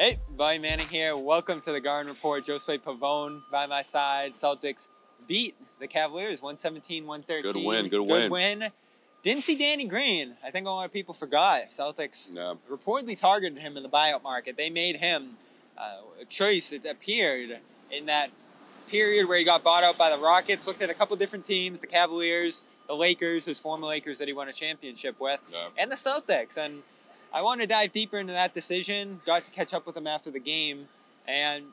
Hey, Bobby Manning here. Welcome to the Garden Report. Josue Pavone by my side. Celtics beat the Cavaliers 117 113. Good win, good Good win. win. Didn't see Danny Green. I think a lot of people forgot. Celtics Yeah. reportedly targeted him in the buyout market. They made him uh, a choice, it appeared, in that period where he got bought out by the Rockets. Looked at a couple different teams the Cavaliers, the Lakers, his former Lakers that he won a championship with Yeah. and the Celtics. And I want to dive deeper into that decision. Got to catch up with him after the game, and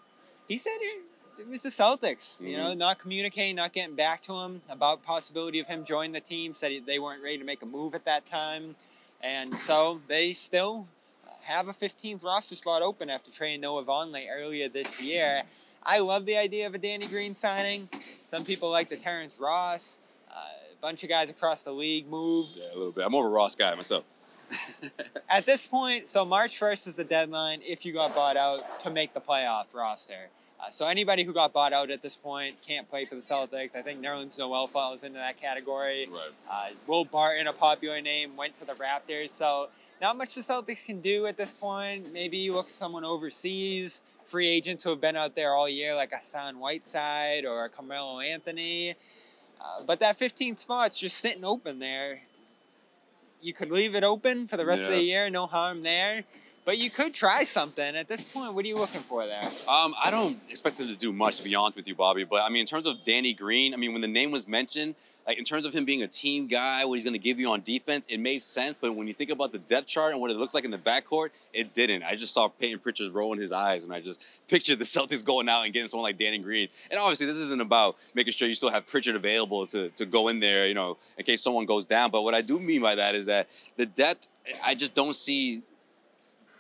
he said it, it was the Celtics. You know, not communicating, not getting back to him about possibility of him joining the team. Said they weren't ready to make a move at that time, and so they still have a 15th roster spot open after trading Noah Vonleh earlier this year. I love the idea of a Danny Green signing. Some people like the Terrence Ross. Uh, a bunch of guys across the league moved. Yeah, a little bit. I'm more of a Ross guy myself. At this point, so March 1st is the deadline if you got bought out to make the playoff roster. Uh, so anybody who got bought out at this point can't play for the Celtics. I think Nerlens Noel falls into that category. Right. Uh, Will Barton, a popular name, went to the Raptors. So not much the Celtics can do at this point. Maybe you look someone overseas, free agents who have been out there all year, like Hassan Whiteside or Carmelo Anthony. Uh, but that 15th spot's just sitting open there. You could leave it open for the rest of the year, no harm there. But you could try something. At this point, what are you looking for there? Um, I don't expect them to do much, to be honest with you, Bobby. But I mean, in terms of Danny Green, I mean, when the name was mentioned, like in terms of him being a team guy, what he's going to give you on defense, it made sense. But when you think about the depth chart and what it looks like in the backcourt, it didn't. I just saw Payton Pritchard rolling his eyes, and I just pictured the Celtics going out and getting someone like Danny Green. And obviously, this isn't about making sure you still have Pritchard available to, to go in there, you know, in case someone goes down. But what I do mean by that is that the depth, I just don't see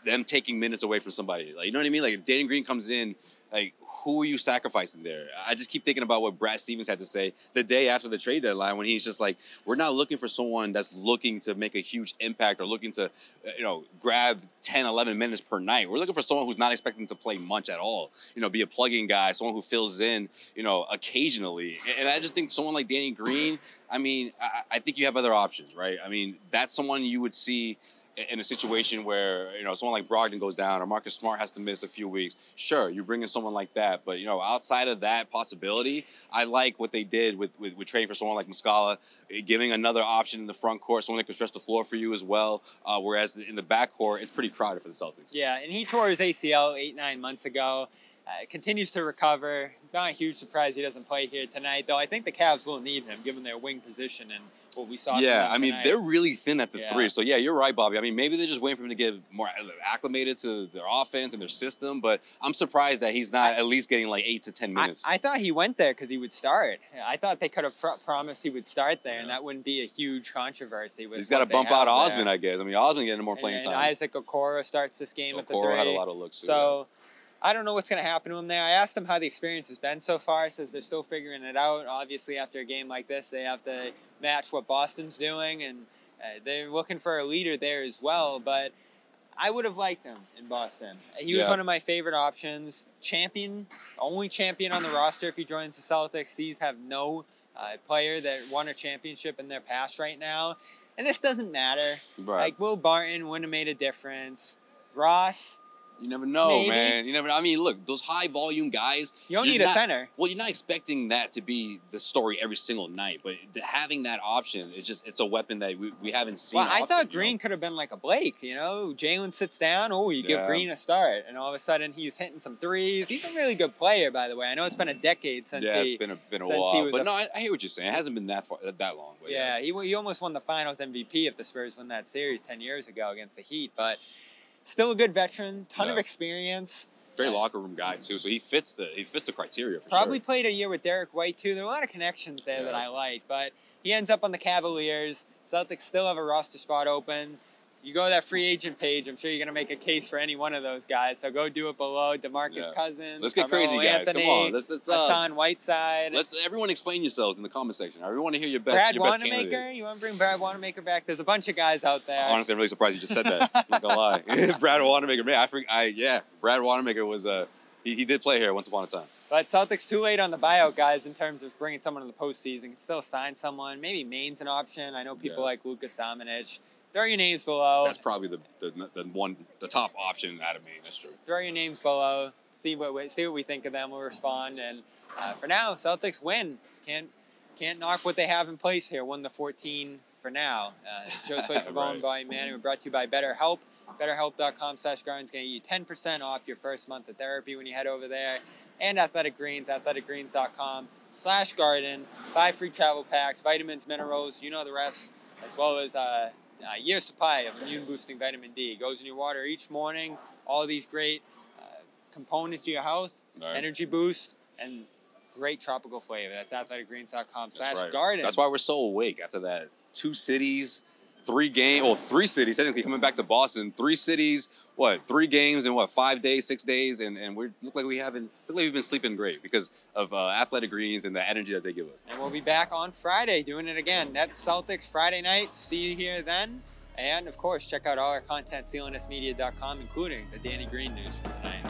them taking minutes away from somebody. Like you know what I mean? Like if Danny Green comes in, like who are you sacrificing there? I just keep thinking about what Brad Stevens had to say the day after the trade deadline when he's just like, we're not looking for someone that's looking to make a huge impact or looking to, uh, you know, grab 10, 11 minutes per night. We're looking for someone who's not expecting to play much at all. You know, be a plug-in guy, someone who fills in, you know, occasionally. And I just think someone like Danny Green, I mean, I, I think you have other options, right? I mean, that's someone you would see in a situation where you know someone like Brogdon goes down or Marcus Smart has to miss a few weeks, sure, you bring in someone like that. But you know, outside of that possibility, I like what they did with with, with trading for someone like Muscala, eh, giving another option in the front court, someone that can stretch the floor for you as well. Uh, whereas in the back court, it's pretty crowded for the Celtics. Yeah, and he tore his ACL eight, nine months ago. Uh, continues to recover. Not a huge surprise he doesn't play here tonight, though. I think the Cavs will need him given their wing position and what we saw. Yeah, I mean tonight. they're really thin at the Yeah. three. So yeah, you're right, Bobby. I mean maybe they're just waiting for him to get more acclimated to their offense and their system. But I'm surprised that he's not at least getting like eight to ten minutes. I thought he went there because he would start. I thought they could have pr- promised he would start there, and that wouldn't be a huge controversy. With he's got to bump out there. Osman, I guess. I mean Osman getting more And- playing and, time. Isaac Okoro starts this game at the Okoro three. had a lot of looks. too, So I don't know what's going to happen to him there. I asked him how the experience has been so far. Says they're still figuring it out. Obviously, after a game like this, they have to match what Boston's doing, and uh, they're looking for a leader there as well. But I would have liked him in Boston. He was Yeah. one of my favorite options. Champion, only champion on the roster if he joins the Celtics. These have no uh, player that won a championship in their past right now. And this doesn't matter. right. Like Will Barton wouldn't have made a difference. Ross, you never know, maybe. man. You never. I mean, look, those high volume guys. you don't need a center. Well, you're not expecting that to be the story every single night, but having that option, it's just it's a weapon that we, we haven't seen. Well, I often, thought you know? Green could have been like a Blake, you know? Jalen sits down, oh, you give Yeah. Green a start, and all of a sudden he's hitting some threes. He's a really good player, by the way. I know it's been a decade since Yeah, he. it's been a been a while, but a- no, I, I hear what you're saying. It hasn't been that far that long. But yeah, he, he almost won the Finals MVP if the Spurs won that series ten years ago against the Heat, but still a good veteran, ton of experience. very locker room guy too. So he fits the he fits the criteria for sure. Probably sure. played a year with Derrick White too. There are a lot of connections there that I like, but he ends up on the Cavaliers. Celtics still have a roster spot open. You go to that free agent page, I'm sure you're gonna make a case for any one of those guys. So go do it below. Demarcus Yeah. Cousins. Let's get Carmelo crazy, guys. Anthony, Come on. Let's let's uh, Hassan Whiteside. let's everyone explain yourselves in the comment section. I really want to hear your best Brad your best Wanamaker. candidate. You want to bring Brad Wanamaker back? There's a bunch of guys out there. Honestly, I'm really surprised you just said that. I'm not gonna lie. Brad Wanamaker, man, I, I yeah, Brad Wanamaker was uh, he, he did play here once upon a time. But Celtics too late on the buyout guys in terms of bringing someone in the postseason. Can still sign someone. Maybe Maine's an option. I know people Yeah. like Lucas Samanic. Throw your names below. That's probably the, the the one the top option out of me. That's true. Throw your names below. See what we, see what we think of them. We'll respond. And uh, for now, Celtics win. Can't can't knock what they have in place here. Won the 14 for now. Uh, Joe Swift, Pavone, Right. by Manning. We're brought to you by BetterHelp. BetterHelp.com slash Gardens going to get you 10% off your first month of therapy when you head over there. And Athletic Greens, athleticgreens.com slash garden. Five free travel packs, vitamins, minerals, you know the rest, as well as uh, a year supply of immune boosting vitamin D. Goes in your water each morning. All these great uh, components to your health, right. energy boost, and great tropical flavor. That's athleticgreens.com slash garden. That's why we're so awake after that. Two cities, three game, or three cities technically coming back to Boston. Three cities, what? Three games in what? Five days, six days, and and we look like we haven't look like we've been sleeping great because of uh, athletic greens and the energy that they give us. And we'll be back on Friday doing it again. That's Celtics Friday night. See you here then. And of course, check out all our content, clnsmedia.com, including the Danny Green news tonight.